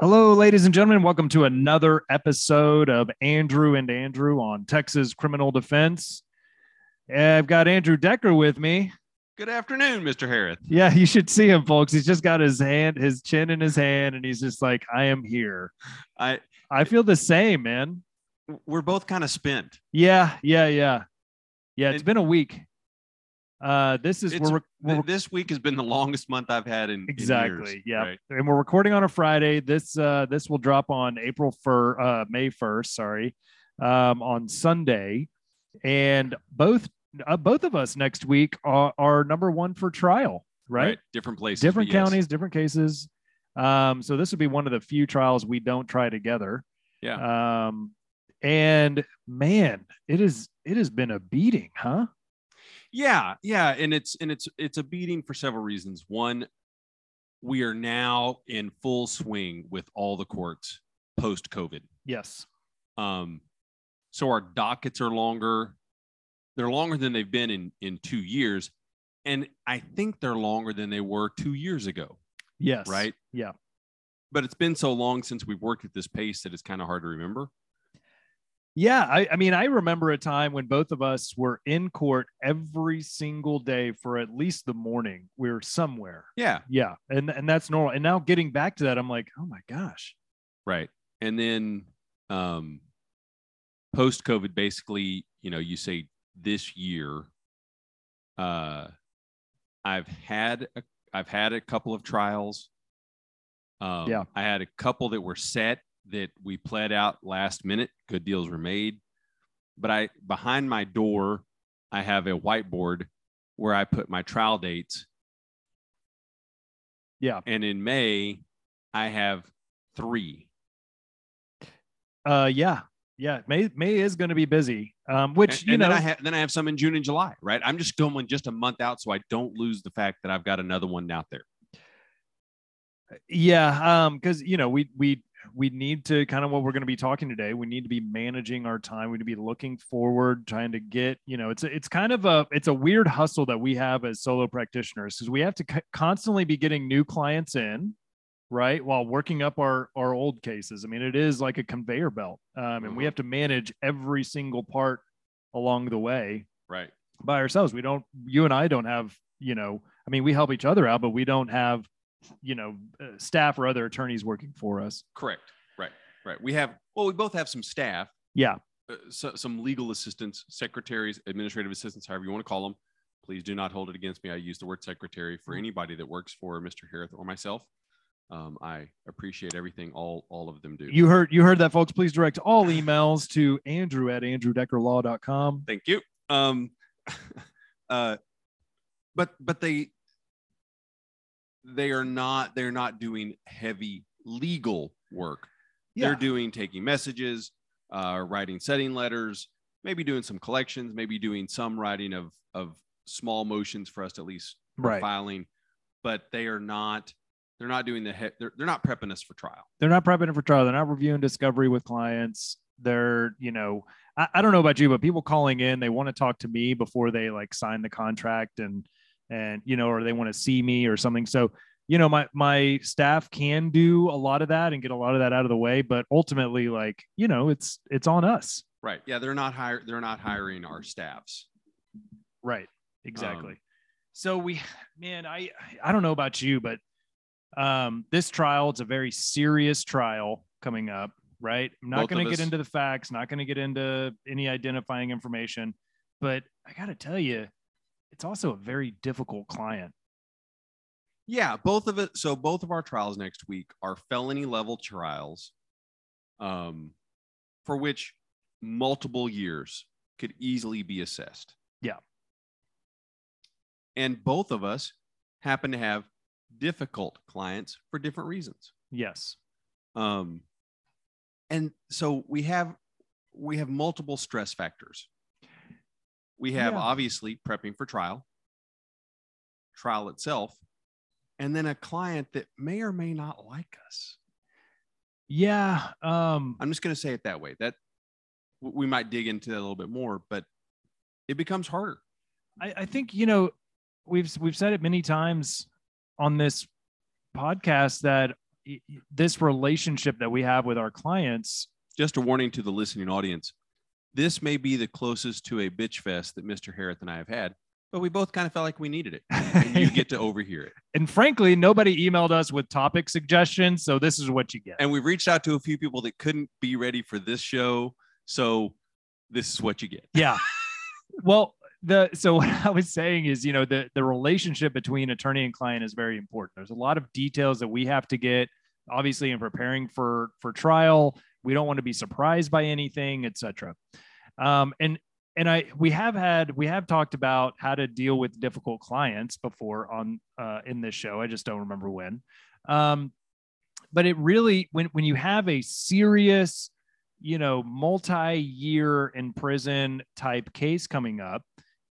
Hello, ladies and gentlemen. Welcome to another episode of Andrew and Andrew on Texas Criminal Defense. I've got Andrew Decker with me. Good afternoon, Mr. Harris. Yeah, you should see him, folks. He's just got his hand, his chin in his hand, and he's just like, I am here. I I feel the same, man. we're both kind of spent. Yeah, yeah, yeah. Yeah, it's And- been a week. Uh, this is we're, we're this week has been the longest month I've had in exactly yeah right? and we're recording on a friday. This uh this will drop on april for uh may 1st sorry um on sunday. And both uh, both of us next week are, are number one for trial right, Different places, different but yes. counties different cases. Um so this would be one of the few trials we don't try together. Yeah. um and man it is it has been a beating huh Yeah, yeah, and it's and it's it's a beating for several reasons. One, we are now in full swing with all the courts post COVID. yes Um, so our dockets are longer. They're longer than they've been in in two years, and I think they're longer than they were two years ago. yes Right? yeah But it's been so long since we've worked at this pace that it's kind of hard to remember. Yeah, I, I mean, I remember a time when both of us were in court every single day for at least the morning. We were somewhere. Yeah, Yeah, and and that's normal. And now getting back to that, I'm like, oh my gosh. right. And then um, post COVID, basically, you know, you say this year, uh, I've had a, I've had a couple of trials. Um, Yeah. I had a couple that were set that we pled out last minute. Good deals were made, but I behind my door, I have a whiteboard where I put my trial dates. Yeah. And in May, I have three. Uh, yeah, yeah. May May is going to be busy. Um, which and, you and know, then I have then I have some in June and July, right? I'm just going just a month out, so I don't lose the fact that I've got another one out there. yeah. Um, because you know, we we we need to kind of what we're going to be talking today. We need to be managing our time. We need to be looking forward, trying to get. You know, it's it's kind of a it's a weird hustle that we have as solo practitioners because we have to c- constantly be getting new clients in, right, while working up our our old cases. I mean, it is like a conveyor belt, um, and we Mhm. have to manage every single part along the way Right. by ourselves. We don't, you and I don't have, you know, I mean, we help each other out, but we don't have, you know, uh, staff or other attorneys working for us. Correct. Right. Right. We have well, we both have some staff, Yeah. uh, so, some legal assistants, secretaries, administrative assistants, however you want to call them. Please do not hold it against me. I use the word secretary for anybody that works for Mr. Harris or myself. Um, I appreciate everything all all of them do. You heard, you heard that folks, please direct all emails to Andrew at andrewdeckerlaw.com. Thank you. Um, uh, but but they they are not they're not doing heavy legal work. They're doing taking messages, uh, writing setting letters, maybe doing some collections, maybe doing some writing of of small motions for us to at least right. filing. But they are not they're not doing the he- they're, they're not prepping us for trial. They're not prepping it for trial. They're not reviewing discovery with clients. They're, you know, I, I don't know about you, but people calling in, they want to talk to me before they like sign the contract and, and, you know, or they want to see me or something. So, you know, my, my staff can do a lot of that and get a lot of that out of the way, but ultimately like, you know, it's, it's on us. Right. Yeah, they're not hire they're not hiring our staffs. Right. Exactly. Um, so we, man, I, I don't know about you, but um, this trial, it's a very serious trial coming up, right? I'm not going to get into the facts, not going to get into any identifying information, but I got to tell you, it's also a very difficult client. Yeah, both of it. So both of our trials next week are felony level trials, um, for which multiple years could easily be assessed. Yeah. And both of us happen to have difficult clients for different reasons. Yes. Um, and so we have we have multiple stress factors. We have Yeah. obviously prepping for trial, trial itself, and then a client that may or may not like us. Yeah. Um, I'm just going to say it that way. That we might dig into that a little bit more, but it becomes harder. I, I think you know we've we've said it many times on this podcast that this relationship that we have with our clients. Just a warning to the listening audience. This may be the closest to a bitch fest that Mr. Harris and I have had, but we both kind of felt like we needed it. And you get to overhear it. And frankly, nobody emailed us with topic suggestions. So this is what you get. And we've reached out to a few people that couldn't be ready for this show. So this is what you get. Yeah. well, the so what I was saying is, you know, the the relationship between attorney and client is very important. There's a lot of details that we have to get. Obviously, in preparing for for trial, we don't want to be surprised by anything, etc. Um, and and I we have had we have talked about how to deal with difficult clients before on uh, in this show. I just don't remember when. Um, but it really when when you have a serious, you know, multi-year in prison type case coming up,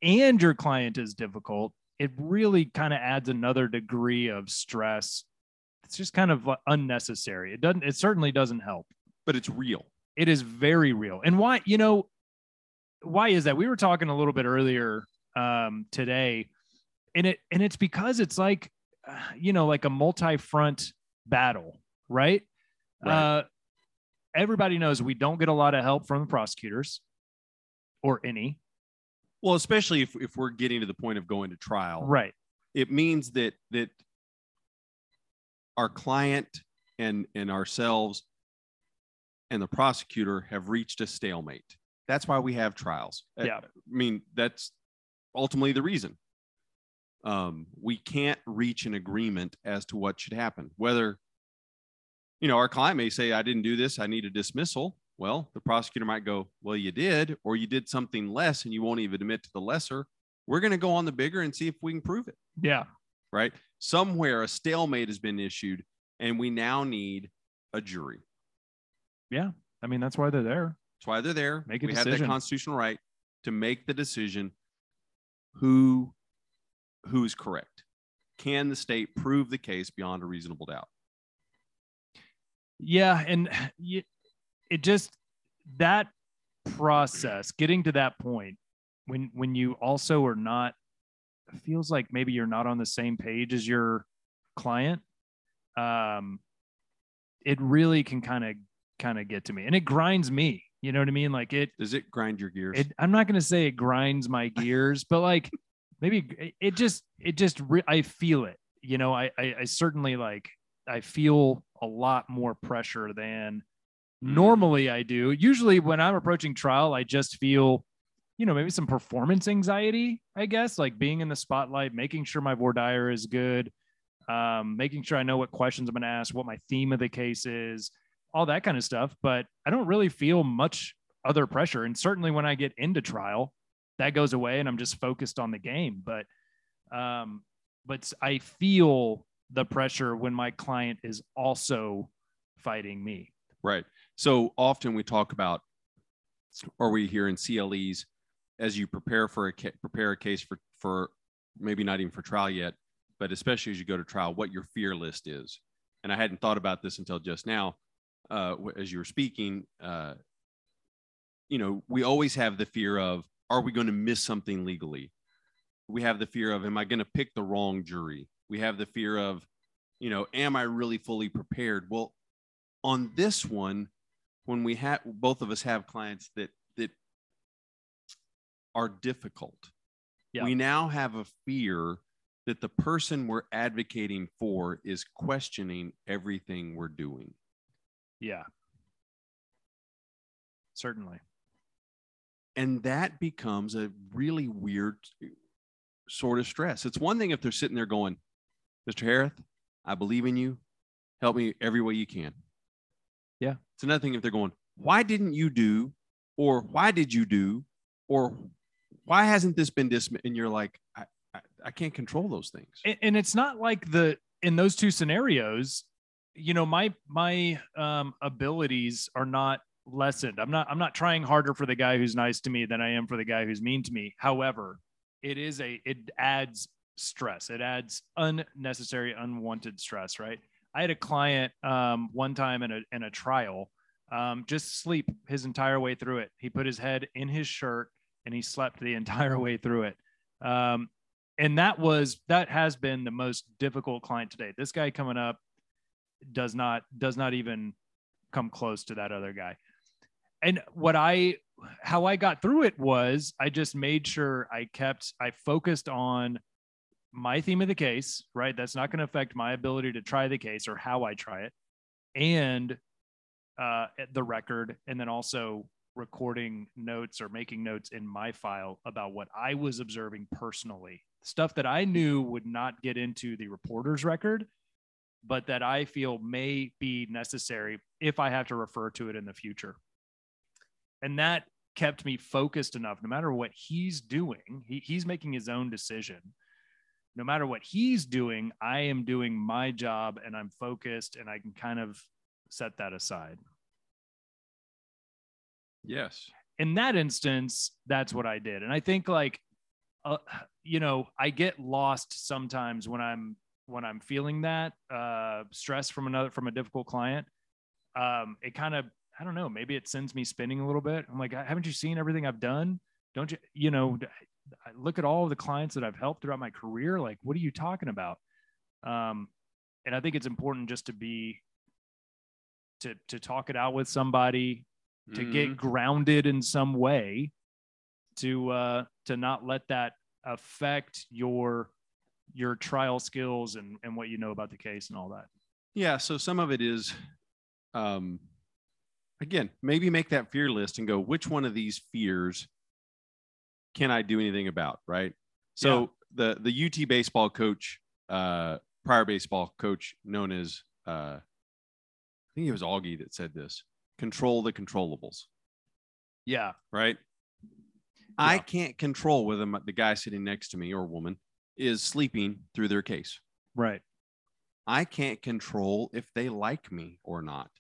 and your client is difficult, it really kind of adds another degree of stress. It's just kind of unnecessary. It doesn't. It certainly doesn't help. But it's real. It is very real. And why? You know, why is that? We were talking a little bit earlier um, today, and it and it's because it's like, uh, you know, like a multi-front battle, right? right. Uh, everybody knows we don't get a lot of help from the prosecutors, or any. Well, especially if if we're getting to the point of going to trial, right? It means that that our client and and ourselves and the prosecutor have reached a stalemate that's why we have trials. Yeah. I mean, that's ultimately the reason. Um, we can't reach an agreement as to what should happen. Whether, you know, our client may say, I didn't do this, I need a dismissal. Well, the prosecutor might go, Well, you did, or you did something less and you won't even admit to the lesser. We're going to go on the bigger and see if we can prove it. Yeah. Right. Somewhere a stalemate has been issued and we now need a jury. Yeah. I mean, that's why they're there. That's why they're there. Make a we decision. have that constitutional right to make the decision who who's correct. Can the state prove the case beyond a reasonable doubt? Yeah, and it just that process, getting to that point when when you also are not feels like maybe you're not on the same page as your client. Um, it really can kind of kind of get to me, and it grinds me you know what I mean? Like it does it grind your gears? It, I'm not going to say it grinds my gears, but like maybe it just it just re- I feel it. You know, I, I I certainly like I feel a lot more pressure than mm. normally I do. Usually when I'm approaching trial, I just feel, you know, maybe some performance anxiety, I guess, like being in the spotlight, making sure my voir dire is good, um, making sure I know what questions I'm going to ask, what my theme of the case is, all that kind of stuff. But I don't really feel much other pressure. And certainly when I get into trial, that goes away and I'm just focused on the game. But, um, but I feel the pressure when my client is also fighting me. Right. So often we talk about, or we hear in CLEs, as you prepare for a prepare a case for for maybe not even for trial yet, but especially as you go to trial, what your fear list is. And I hadn't thought about this until just now uh, as you were speaking, uh, you know, we always have the fear of, are we going to miss something legally? We have the fear of, am I going to pick the wrong jury? We have the fear of, you know, am I really fully prepared? Well, on this one, when we have both of us have clients that that are difficult, yeah. we now have a fear that the person we're advocating for is questioning everything we're doing. Yeah. Certainly. And that becomes a really weird sort of stress. It's one thing if they're sitting there going, Mr. Harris, I believe in you. Help me every way you can. Yeah. It's another thing if they're going, why didn't you do? Or why did you do? Or why hasn't this been dismissed? And you're like, I, I, I, can't control those things. And, and it's not like the, in those two scenarios, you know my my um abilities are not lessened. I'm not i'm not trying harder for the guy who's nice to me than i am for the guy who's mean to me. However it is a it adds stress. It adds unnecessary unwanted stress right? I had a client um one time in a in a trial um just sleep his entire way through it. He put his head in his shirt and he slept the entire way through it. Um and that was that has been the most difficult client today. This guy coming up does not does not even come close to that other guy. And what I how I got through it was I just made sure I kept I focused on my theme of the case, right? That's not going to affect my ability to try the case or how I try it, and uh, the record, and then also recording notes or making notes in my file about what I was observing personally, stuff that I knew would not get into the reporter's record, but that I feel may be necessary if I have to refer to it in the future. And that kept me focused enough, no matter what he's doing, he, he's making his own decision. No matter what he's doing, I am doing my job and I'm focused and I can kind of set that aside. Yes. In that instance, that's what I did. And I think like uh, you know, I get lost sometimes when I'm when I'm feeling that uh stress from another from a difficult client. Um it kind of I don't know, maybe it sends me spinning a little bit. I'm like, haven't you seen everything I've done? Don't you, you know, look at all of the clients that I've helped throughout my career. Like, what are you talking about? Um, and I think it's important just to be, to, to talk it out with somebody, to mm-hmm. get grounded in some way, to, uh, to not let that affect your, your trial skills and, and what you know about the case and all that. Yeah. So some of it is, um, again, maybe make that fear list and go, which one of these fears can I do anything about? Right. So yeah. the the UT baseball coach, uh, prior baseball coach known as uh, I think it was Augie that said this: control the controllables. Yeah. Right. Yeah. I can't control whether the guy sitting next to me or woman is sleeping through their case. Right. I can't control if they like me or not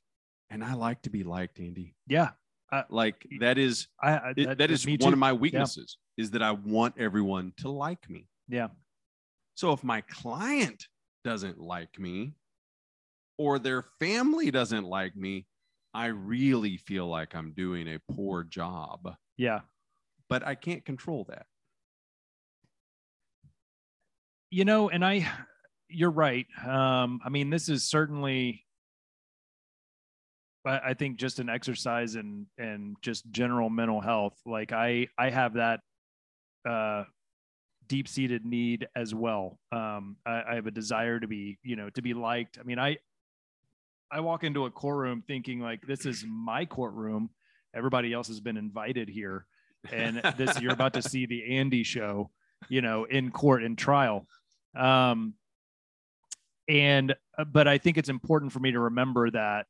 and I like to be liked, Andy. Yeah. Uh, like that is I, I it, that is one too. of my weaknesses yeah. is that I want everyone to like me. Yeah. So if my client doesn't like me or their family doesn't like me, I really feel like I'm doing a poor job. Yeah. But I can't control that. You know, and I you're right. Um, I mean, this is certainly I think just an exercise and and just general mental health. Like I I have that uh, deep seated need as well. Um, I, I have a desire to be you know to be liked. I mean I I walk into a courtroom thinking like this is my courtroom. Everybody else has been invited here, and this you're about to see the Andy show, you know, in court in trial. Um, and uh, but I think it's important for me to remember that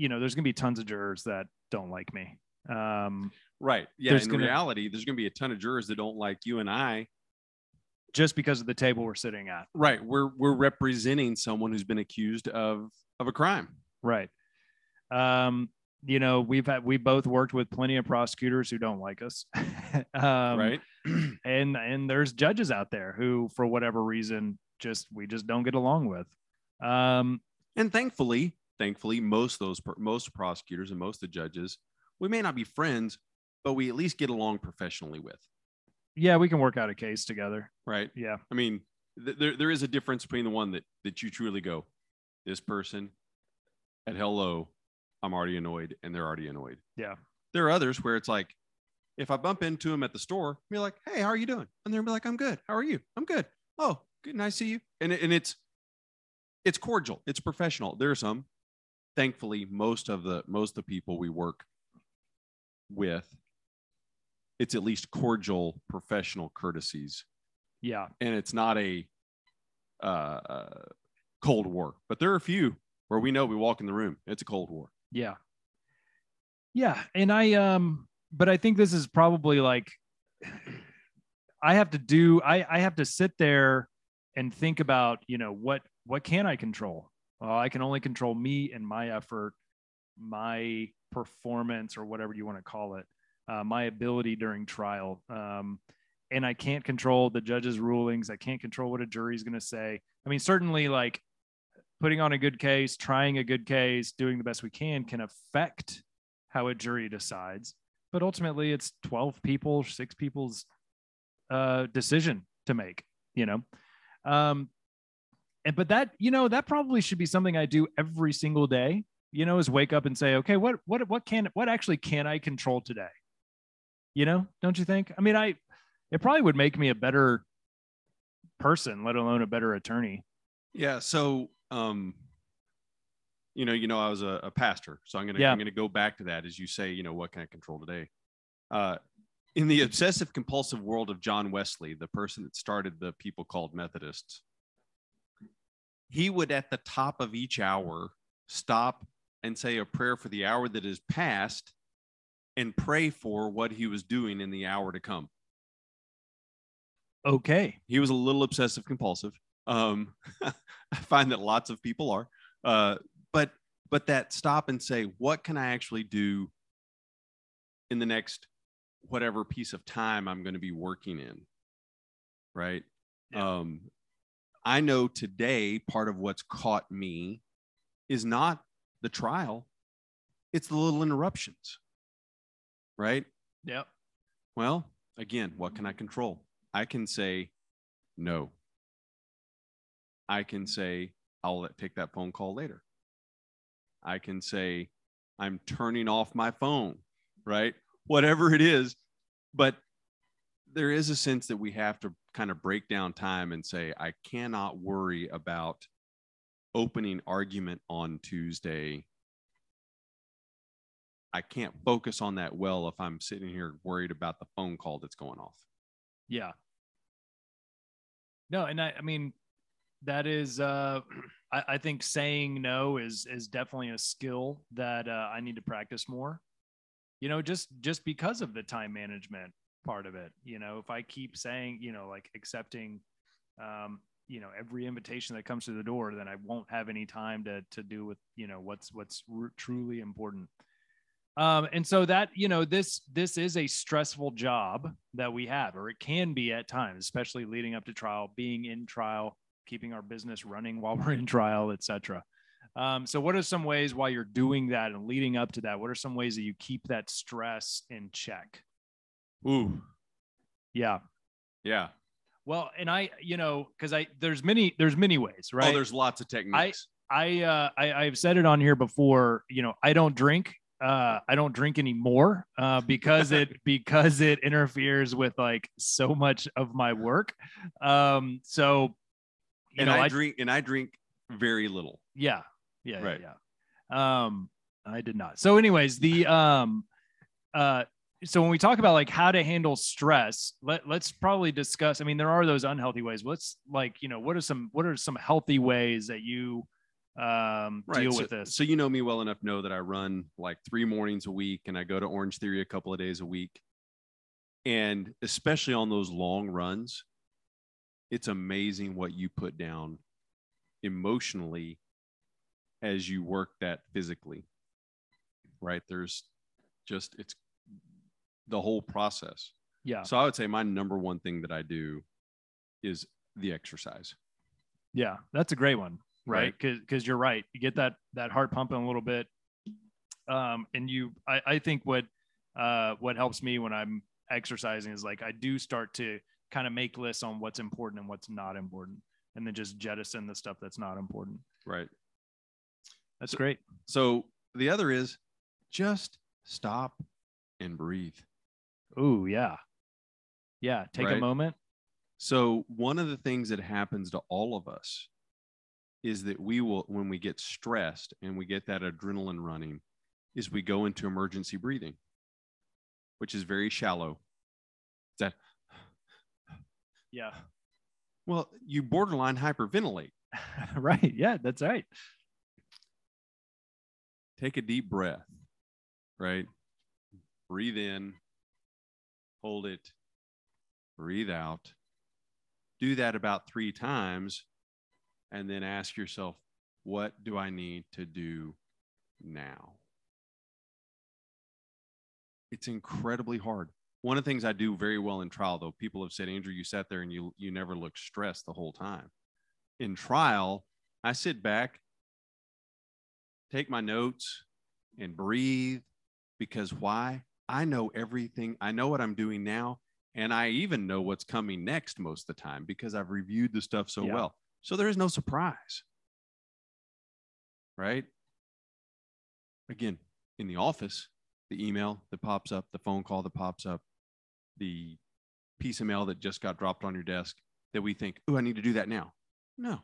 you know, there's going to be tons of jurors that don't like me. Um, right. Yeah. In gonna, reality, there's going to be a ton of jurors that don't like you and I just because of the table we're sitting at. Right. We're, we're representing someone who's been accused of, of a crime. Right. Um, you know, we've had, we both worked with plenty of prosecutors who don't like us. um, right. and, and there's judges out there who, for whatever reason, just, we just don't get along with. Um, and thankfully, thankfully most those most prosecutors and most of the judges we may not be friends but we at least get along professionally with yeah we can work out a case together right yeah i mean th- there, there is a difference between the one that that you truly go this person at hello i'm already annoyed and they're already annoyed. Yeah. There are others where it's like if i bump into them at the store be like hey how are you doing? And they'll be like i'm good. How are you? I'm good. Oh good. Nice to see you. And, and it's it's cordial. It's professional. There are some thankfully most of the most of the people we work with it's at least cordial professional courtesies. Yeah. And it's not a uh, uh, cold war. But there are a few where we know we walk in the room. It's a cold war yeah yeah and i um but i think this is probably like i have to do i i have to sit there and think about you know what what can i control well, I can only control me and my effort, my performance, or whatever you want to call it, uh, my ability during trial. Um, and I can't control the judge's rulings. I can't control what a jury is going to say. I mean, certainly, like putting on a good case, trying a good case, doing the best we can can affect how a jury decides. But ultimately, it's 12 people, six people's uh, decision to make, you know? Um, and but that you know that probably should be something I do every single day. You know, is wake up and say, okay, what what what can what actually can I control today? You know, don't you think? I mean, I it probably would make me a better person, let alone a better attorney. Yeah. So, um, you know, you know, I was a, a pastor, so I'm gonna Yeah. I'm gonna go back to that as you say, you know, what can I control today? Uh, in the obsessive compulsive world of John Wesley, the person that started the people called Methodists, he would at the top of each hour stop and say a prayer for the hour that is past and pray for what he was doing in the hour to come. Okay. he was a little obsessive compulsive um i find that lots of people are uh but but that stop and say what can i actually do in the next whatever piece of time i'm going to be working in right Yeah. um i know today part of what's caught me is not the trial it's the little interruptions right Yep. well, again, what can I control? I can say no. I can say I'll take that phone call later. I can say I'm turning off my phone, right? Whatever it is. But there is a sense that we have to kind of break down time and say, I cannot worry about opening argument on Tuesday. I can't focus on that well if I'm sitting here worried about the phone call that's going off. Yeah. No, and I, I mean, that is, uh, I, I think saying no is is definitely a skill that uh, I need to practice more. You know, just just because of the time management part of it. You know, if I keep saying, you know, like accepting, um, you know, every invitation that comes to the door, then I won't have any time to to do with you know what's what's r- truly important. Um, and so that you know this this is a stressful job that we have, or it can be at times, especially leading up to trial, being in trial, keeping our business running while we're in trial, etc. Um, so, what are some ways while you're doing that and leading up to that? What are some ways that you keep that stress in check? Ooh, Yeah. yeah. Well, and I, you know, because I there's many there's many ways, right? Oh, there's lots of techniques. I uh I, I've said it on here before, you know, I don't drink. Uh I don't drink anymore uh because it because it interferes with like so much of my work. Um so you and know, I, I, drink and I drink very little. yeah. Yeah, Right. yeah, yeah. Um I did not. So anyways, the um uh so when we talk about like how to handle stress, let, let's probably discuss. I mean, there are those unhealthy ways. Let's like, you know, what are some what are some healthy ways that you um deal so, with this? So you know me well enough know that I run like three mornings a week and I go to Orange Theory a couple of days a week. And especially on those long runs, it's amazing what you put down emotionally as you work that physically. Right? There's just it's the whole process. yeah. So I would say my number one thing that I do is the exercise. Yeah, that's a great one, right? Right. Because because you're right, you get that that heart pumping a little bit, um, and you I, I think what uh what helps me when I'm exercising is like I do start to kind of make lists on what's important and what's not important, and then just jettison the stuff that's not important. Right. That's great. So the other is just stop and breathe. oh yeah, yeah. Take a moment. So one of the things that happens to all of us is that we will, when we get stressed and we get that adrenaline running, is we go into emergency breathing, which is very shallow. That Yeah, well, you borderline hyperventilate. right. Yeah, that's right. Take a deep breath, right? Breathe in, hold it, breathe out. Do that about three times, and then ask yourself, what do I need to do now? It's incredibly hard. One of the things I do very well in trial, though, people have said, Andrew, you sat there and you you never looked stressed the whole time. In trial, I sit back, take my notes, and breathe because why? I know everything. I know what I'm doing now. And I even know what's coming next most of the time because I've reviewed the stuff so Yeah. well. So there is no surprise. Right? Again, in the office, the email that pops up, the phone call that pops up, the piece of mail that just got dropped on your desk that we think, oh, I need to do that now. No.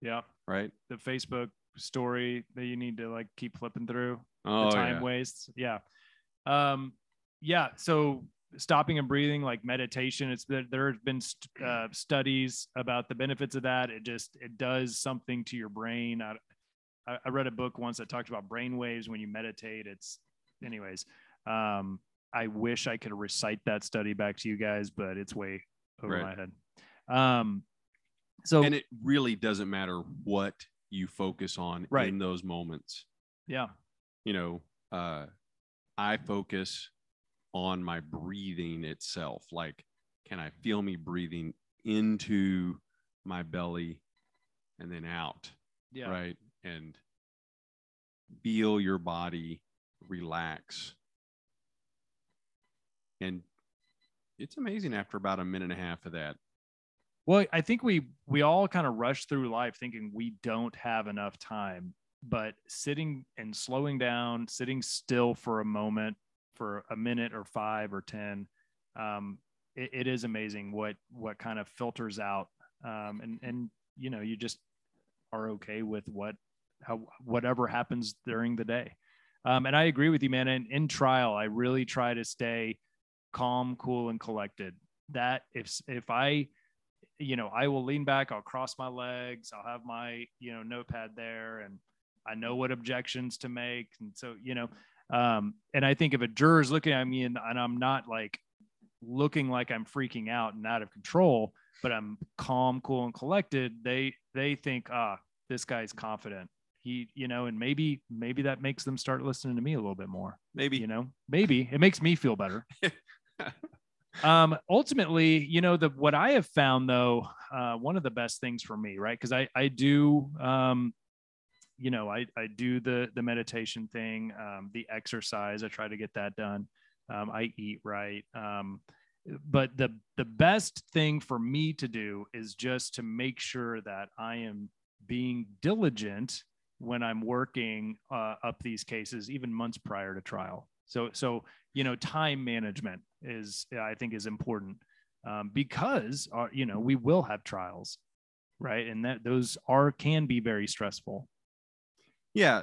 Yeah. Right. The Facebook story that you need to like keep flipping through. Oh, the time yeah. wastes. Yeah. Um, yeah. So stopping and breathing, like meditation, it's there, there have been st- uh, studies about the benefits of that. It just, it does something to your brain. I, I I read a book once that talked about brain waves when you meditate. It's anyways. Um, I wish I could recite that study back to you guys, but it's way over Right. my head. Um, so And it really doesn't matter what you focus on Right. in those moments. yeah, You know, uh, I focus on my breathing itself. Like, can I feel me breathing into my belly and then out? yeah, right? And feel your body relax. And it's amazing after about a minute and a half of that. Well, I think we we all kind of rush through life thinking we don't have enough time, but sitting and slowing down, sitting still for a moment, for a minute or five or ten, um, it, it is amazing what what kind of filters out, um, and and you know you just are okay with what how whatever happens during the day. Um, and I agree with you, man. And in trial, I really try to stay calm, cool, and collected. That if if I you know, I will lean back, I'll cross my legs, I'll have my, you know, notepad there and I know what objections to make. And so, you know, um, and I think if a juror's looking at me and, and I'm not like looking like I'm freaking out and out of control, but I'm calm, cool, and collected, they they think, ah, this guy's confident. He, you know, and maybe maybe that makes them start listening to me a little bit more. Maybe You know, maybe it makes me feel better um ultimately you know the what i have found though uh one of the best things for me right? Because i i do um you know i i do the the meditation thing um the exercise i try to get that done um i eat right um but the the best thing for me to do is just to make sure that i am being diligent when i'm working uh, up these cases even months prior to trial. So so you know time management is i think is important um, because uh, you know we will have trials right? And that those are can be very stressful. Yeah.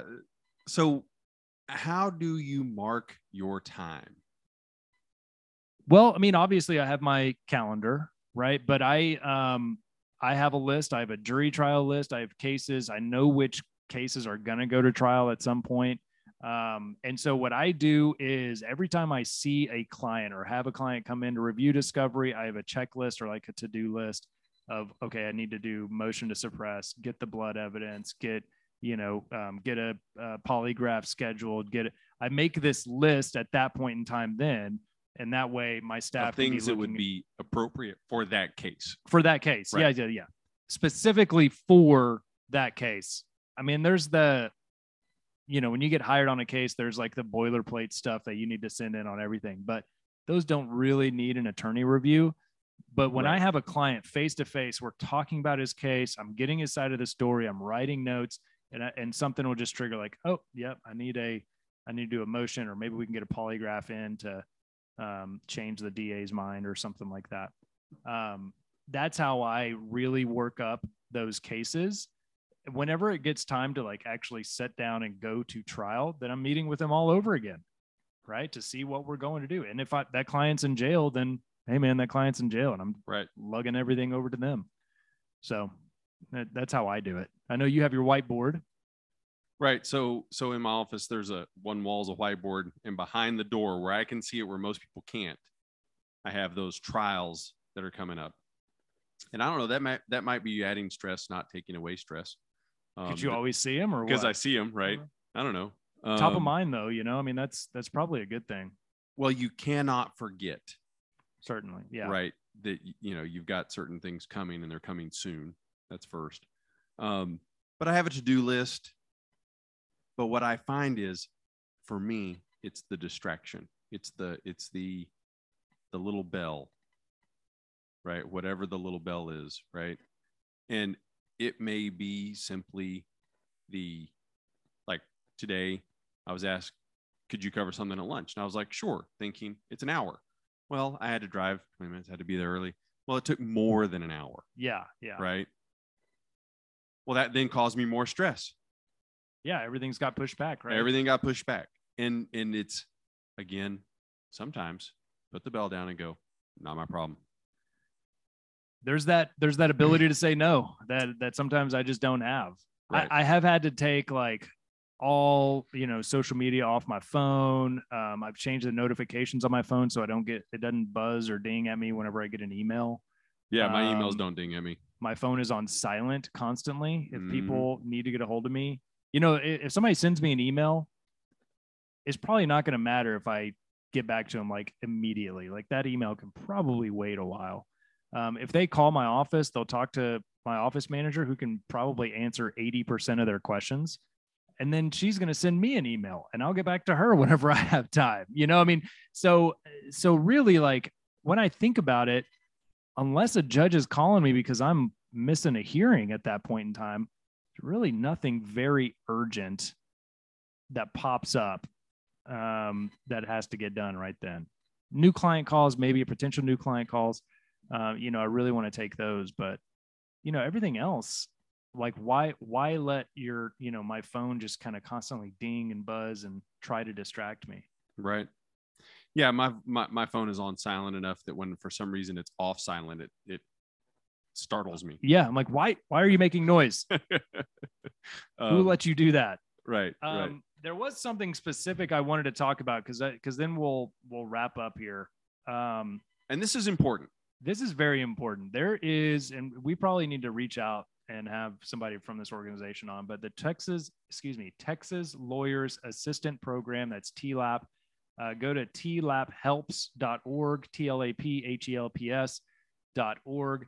So, how do you mark your time? well i mean obviously i have my calendar right? But i um i have a list. I have a jury trial list. I have cases. I know which cases are going to go to trial at some point um, and so what i do is every time i see a client or have a client come in to review discovery i have a checklist or like a to-do list of okay i need to do motion to suppress get the blood evidence get you know um, get a, a polygraph scheduled get it i make this list at that point in time then and that way my staff things that would be appropriate for that case. for that case. Right. Yeah, yeah, yeah. Specifically for that case. I mean, there's the, you know, when you get hired on a case, there's like the boilerplate stuff that you need to send in on everything, but those don't really need an attorney review. But when I have a client face to face, we're talking about his case, I'm getting his side of the story, I'm writing notes, and I, and something will just trigger like, oh, yep, I need a, I need to do a motion, or maybe we can get a polygraph in to um, change the DA's mind or something like that. Um, that's how I really work up those cases. Whenever it gets time to like actually sit down and go to trial, then I'm meeting with them all over again, right? To see what we're going to do. And if I, that client's in jail, then hey man, that client's in jail, and I'm Right. lugging everything over to them. So that, that's how I do it. I know you have your whiteboard. Right. So so in my office, there's a one wall's a whiteboard, and behind the door where I can see it where most people can't, I have those trials that are coming up. And I don't know that might that might be adding stress, not taking away stress. Could you always see him, or because? I see him, right. I don't know. top of Um, mind though, you know, I mean, that's, that's probably a good thing. Well, you cannot forget, Certainly. Yeah. right? That you know you've got certain things coming, and they're coming soon. That's first. Um, but I have a to-do list. But what I find is, for me, it's the distraction. It's the it's the the little bell, right? Whatever the little bell is, right? And it may be simply the like today I was asked, could you cover something at lunch? And I was like, sure, thinking it's an hour. Well, I had to drive 20 minutes, had to be there early. Well, it took more than an hour, Yeah. Yeah. right? Well, that then caused me more stress. Yeah. Everything's got pushed back, right? Everything got pushed back. And and it's again, sometimes put the bell down and go, not my problem. There's that there's that ability to say no that that sometimes I just don't have. Right. I, I have had to take like all you know social media off my phone. Um, I've changed the notifications on my phone so I don't get it doesn't buzz or ding at me whenever I get an email. yeah, my emails Um, don't ding at me. My phone is on silent constantly. If Mhm. people need to get a hold of me, you know, i- if somebody sends me an email, it's probably not going to matter if I get back to them like immediately. Like that email can probably wait a while. Um, if they call my office, they'll talk to my office manager who can probably answer 80% of their questions. And then she's going to send me an email and I'll get back to her whenever I have time. You know, I mean, so, so really like when I think about it, unless a judge is calling me because I'm missing a hearing at that point in time, there's really nothing very urgent that pops up um, that has to get done right then. New client calls, maybe a potential new client calls. Uh, you know, I really want to take those, but you know, everything else, like why why let your you know my phone just kind of constantly ding and buzz and try to distract me? Right. Yeah, my, my my phone is on silent enough that when for some reason it's off silent, it it startles me. Yeah, I'm like, why why are you making noise? Who Um, let you do that? right, right. Um, There was something specific I wanted to talk about because because then we'll we'll wrap up here. Um, And this is important. This is very important. There is, and we probably need to reach out and have somebody from this organization on, but the Texas, excuse me, Texas Lawyers Assistant Program, that's TLAP. Uh, go to tlaphelps.org, T L A P H E L P S dot org.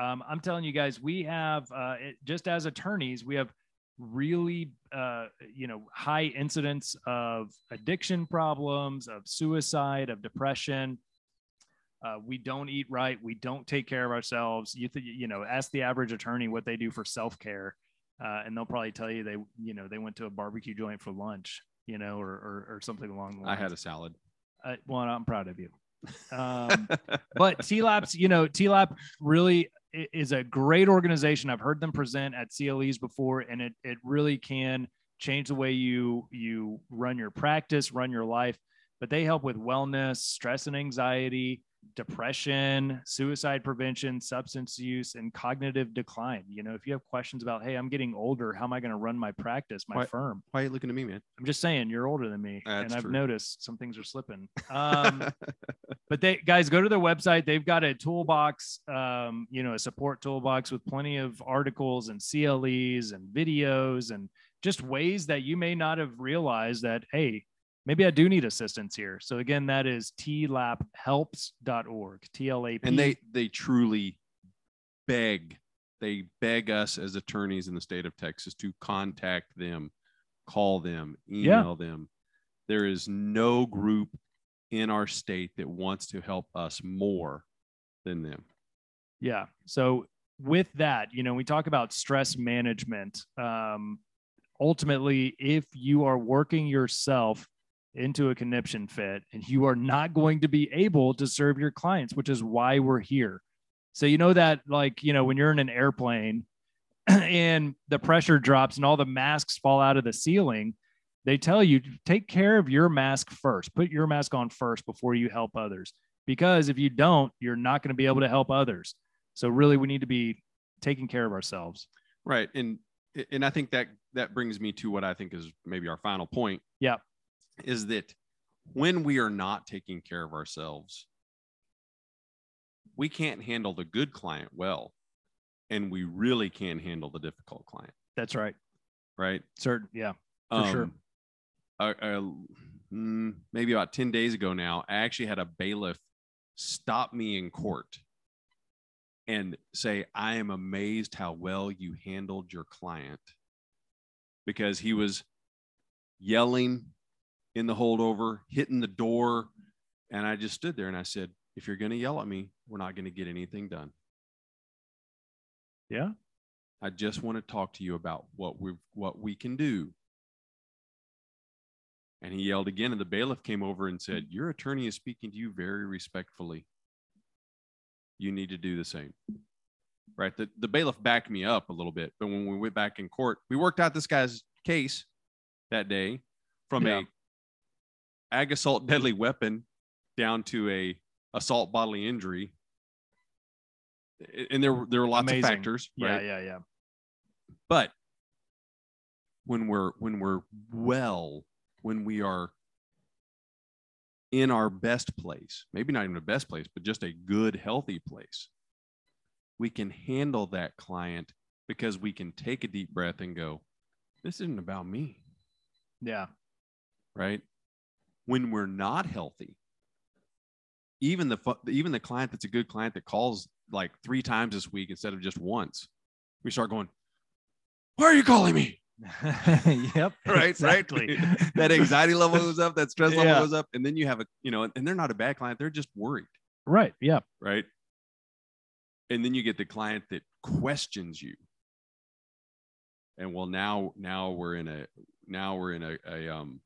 Um, I'm telling you guys, we have, uh, it, just as attorneys, we have really, uh, you know, high incidence of addiction problems, of suicide, of depression. Uh, we don't eat right. We don't take care of ourselves. You th- you know, ask the average attorney what they do for self care, uh, and they'll probably tell you they you know they went to a barbecue joint for lunch, you know, or or, or something along the lines. I had a salad. Uh, well, I'm proud of you. Um, but TLAP's, you know, TLAP really is a great organization. I've heard them present at CLEs before, and it it really can change the way you you run your practice, run your life. But they help with wellness, stress and anxiety, depression, suicide prevention, substance use, and cognitive decline. You know, if you have questions about, hey, I'm getting older, how am I going to run my practice, my Why- firm? Why are you looking at me, man? I'm just saying, you're older than me, That's and I've true. noticed some things are slipping. Um, but they guys go to their website they've got a toolbox um, you know a support toolbox with plenty of articles and cles and videos and just ways that you may not have realized that hey maybe i do need assistance here so again that is tlaphelps.org t-l-a-p and they they truly beg they beg us as attorneys in the state of texas to contact them call them Yeah. email them there is no group in our state that wants to help us more than them Yeah. So with that, you know, we talk about stress management. Um, ultimately, if you are working yourself into a conniption fit and you are not going to be able to serve your clients, which is why we're here. So you know that like, you know, when you're in an airplane and the pressure drops and all the masks fall out of the ceiling, they tell you take care of your mask first. Put your mask on first before you help others. Because if you don't, you're not going to be able to help others. So really, we need to be taking care of ourselves. right and and i think that that brings me to what i think is maybe our final point Yeah. Is that when we are not taking care of ourselves we can't handle the good client well and we really can't handle the difficult client That's right. right Certain. Yeah. For sure. uh, uh, mm, maybe about 10 days ago now i actually had a bailiff stop me in court and say i am amazed how well you handled your client because he was yelling in the holdover hitting the door and i just stood there and i said if you're going to yell at me we're not going to get anything done Yeah. I just want to talk to you about what we what we can do. And he yelled again, and the bailiff came over and said, Your attorney is speaking to you very respectfully. You need to do the same. Right. The, the bailiff backed me up a little bit, but when we went back in court, we worked out this guy's case that day from Yeah. a ag assault deadly weapon down to a assault bodily injury. And there, there were lots Amazing. of factors. Yeah, yeah, yeah. but when we're when we're well when we are in our best place maybe not even the best place but just a good healthy place we can handle that client because we can take a deep breath and go this isn't about me Yeah. right when we're not healthy even the even the client that's a good client that calls like three times this week instead of just once we start going why are you calling me yep. right Exactly. right that anxiety level goes up that stress level Yeah. goes up and then you have a you know and they're not a bad client they're just worried right. Yeah. right and then you get the client that questions you and well now now we're in a now we're in a, a um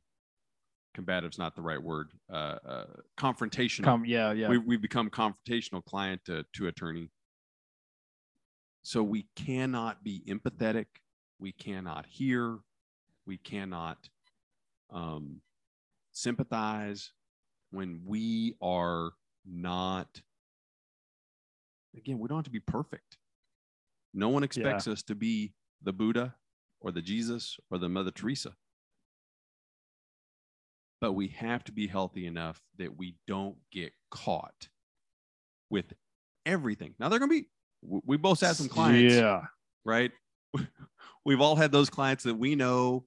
combative's not the right word uh, uh confrontational Come. Yeah. Yeah. we, we've become confrontational client to, to attorney so we cannot be empathetic we cannot hear we cannot um, sympathize when we are not again we don't have to be perfect no one expects us to be the buddha or the jesus or the mother teresa but we have to be healthy enough that we don't get caught with everything. Now they're going to be. We both had some clients, Yeah. right? We've all had those clients that we know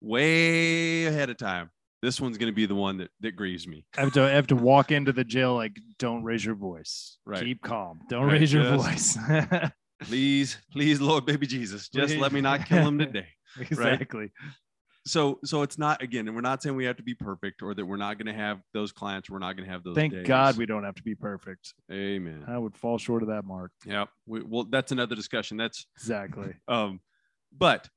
way ahead of time. This one's going to be the one that that grieves me. I have to I have to walk into the jail like, don't raise your voice. Right. Keep calm. Don't Right, raise your just- voice. Please, please, Lord, baby Jesus, just let me not kill him today. exactly. So, so it's not again, and we're not saying we have to be perfect or that we're not going to have those clients. We're not going to have those. Thank days. God we don't have to be perfect. Amen. I would fall short of that mark. Yeah. We, well, that's another discussion. That's Exactly. Um, but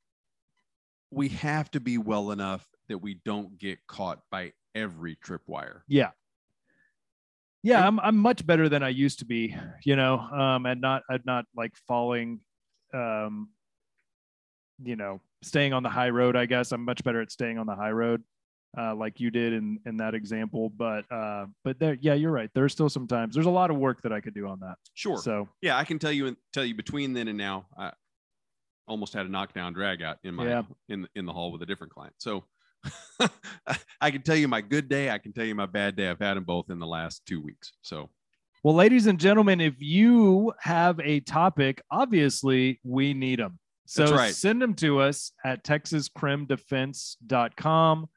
we have to be well enough that we don't get caught by every tripwire. Yeah. Yeah, I'm I'm much better than I used to be, you know, um, and not i'm not like falling um you know, staying on the high road, I guess. I'm much better at staying on the high road, uh, like you did in in that example. But uh but there yeah, you're right. There's still some times there's a lot of work that I could do on that. Sure. So yeah, I can tell you and tell you between then and now, I almost had a knockdown drag out in my Yeah. in in the hall with a different client. So I can tell you my good day. I can tell you my bad day. I've had them both in the last two weeks. So Well, ladies and gentlemen, if you have a topic, obviously we need them. So right. send them to us at texascrimdefense.com.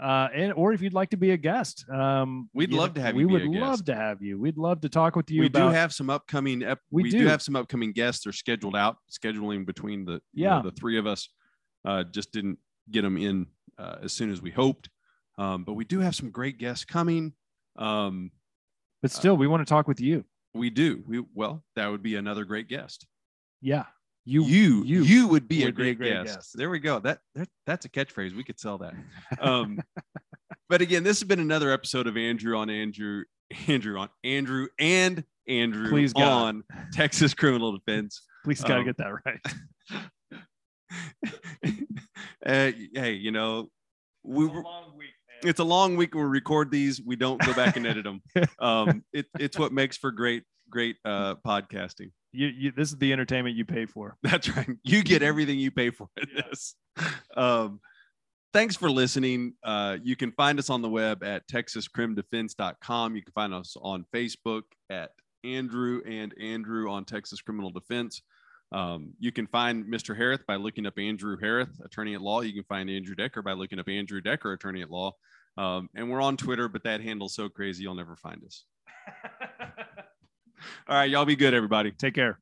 Uh, and or if you'd like to be a guest, um, We'd love know, to have we you be would love to have you. We'd love to talk with you we about. do have some upcoming. Ep- We we do. do. have some upcoming guests. They're scheduled out. Scheduling between the you know, Yeah. the three of us uh, just didn't get them in uh, as soon as we hoped. Um, but we do have some great guests coming. Um, but still, we want to talk with you. we do. We well, that would be another great guest. Yeah, you, You you you, would be a would be a great, great guest. guest. There we go. That, that that's a catchphrase. We could sell that. Um, but again, this has been another episode of Andrew on Andrew, Andrew on Andrew and Andrew Please, God. on Texas Criminal Defense. please gotta um, get that right. uh, hey, you know, we were, it's a long week. We record these. We don't go back and edit them. Um, it, it's what makes for great, great uh, podcasting. You, you, this is the entertainment you pay for. That's right. You get everything you pay for in this. Um, thanks for listening. Uh, you can find us on the web at texascrimdefense.com. You can find us on Facebook at Andrew and Andrew on Texas Criminal Defense. Um, you can find Mr. Harris by looking up Andrew Harris, attorney at law. You can find Andrew Decker by looking up Andrew Decker, attorney at law. Um, and we're on Twitter, but that handle's so crazy you'll never find us. All right, y'all be good, everybody. Take care.